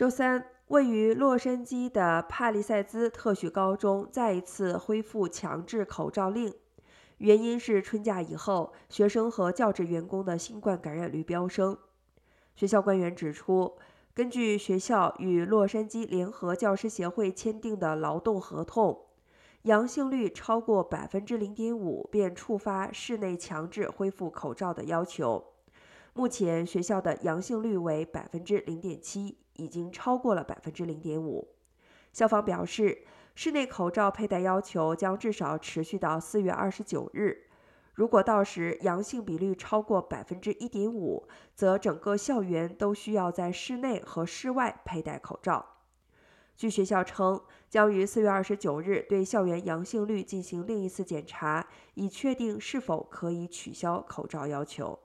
周三，位于洛杉矶的帕利塞兹特许高中再一次恢复强制口罩令，原因是春假以后，学生和教职员工的新冠感染率飙升。学校官员指出，根据学校与洛杉矶联合教师协会签订的劳动合同，阳性率超过百分之零点五便触发室内强制恢复口罩的要求。目前学校的阳性率为百分之零点七，已经超过了百分之零点五。校方表示，室内口罩佩戴要求将至少持续到四月二十九日。如果到时阳性比率超过百分之一点五，则整个校园都需要在室内和室外佩戴口罩。据学校称，将于四月二十九日对校园阳性率进行另一次检查，以确定是否可以取消口罩要求。